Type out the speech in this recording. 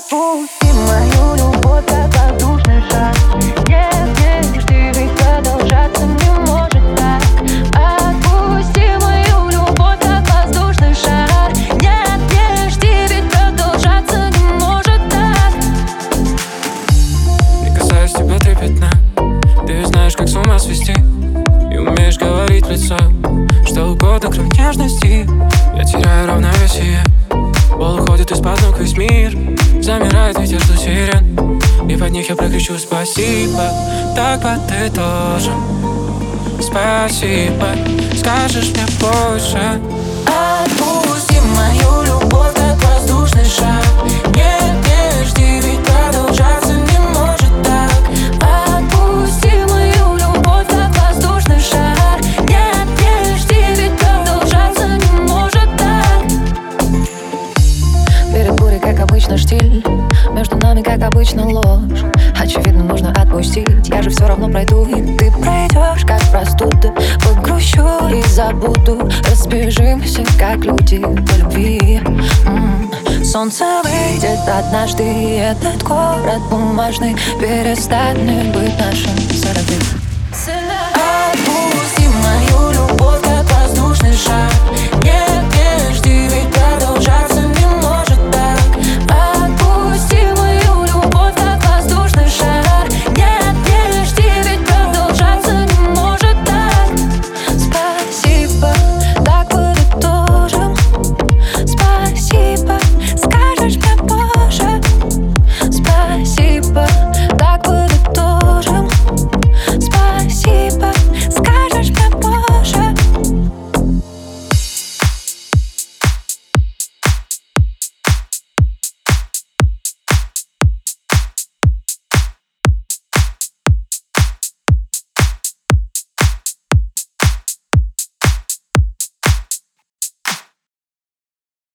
Отпусти мою любовь, как воздушный шар Нет, не жди, ведь продолжаться не может так. Отпусти мою любовь, как воздушный шар Нет, не жди, ведь продолжаться не может так. Не касаюсь тебя трепетно. Ты знаешь, как с ума свести. И умеешь говорить в лицо Что угодно, кроме нежности. Я теряю Замирает ветер жду сирен. И под них я прокричу спасибо Так вот ты тоже. Спасибо. Скажешь мне больше как обычно, штиль. Между нами, как обычно, ложь. Очевидно, нужно отпустить. Я же все равно пройду, и ты пройдешь, как простуда. Погрущу и забуду. Разбежимся, как люди по любви. М. Солнце выйдет однажды. И Этот город бумажный Перестанет быть нашим сороким Отпусти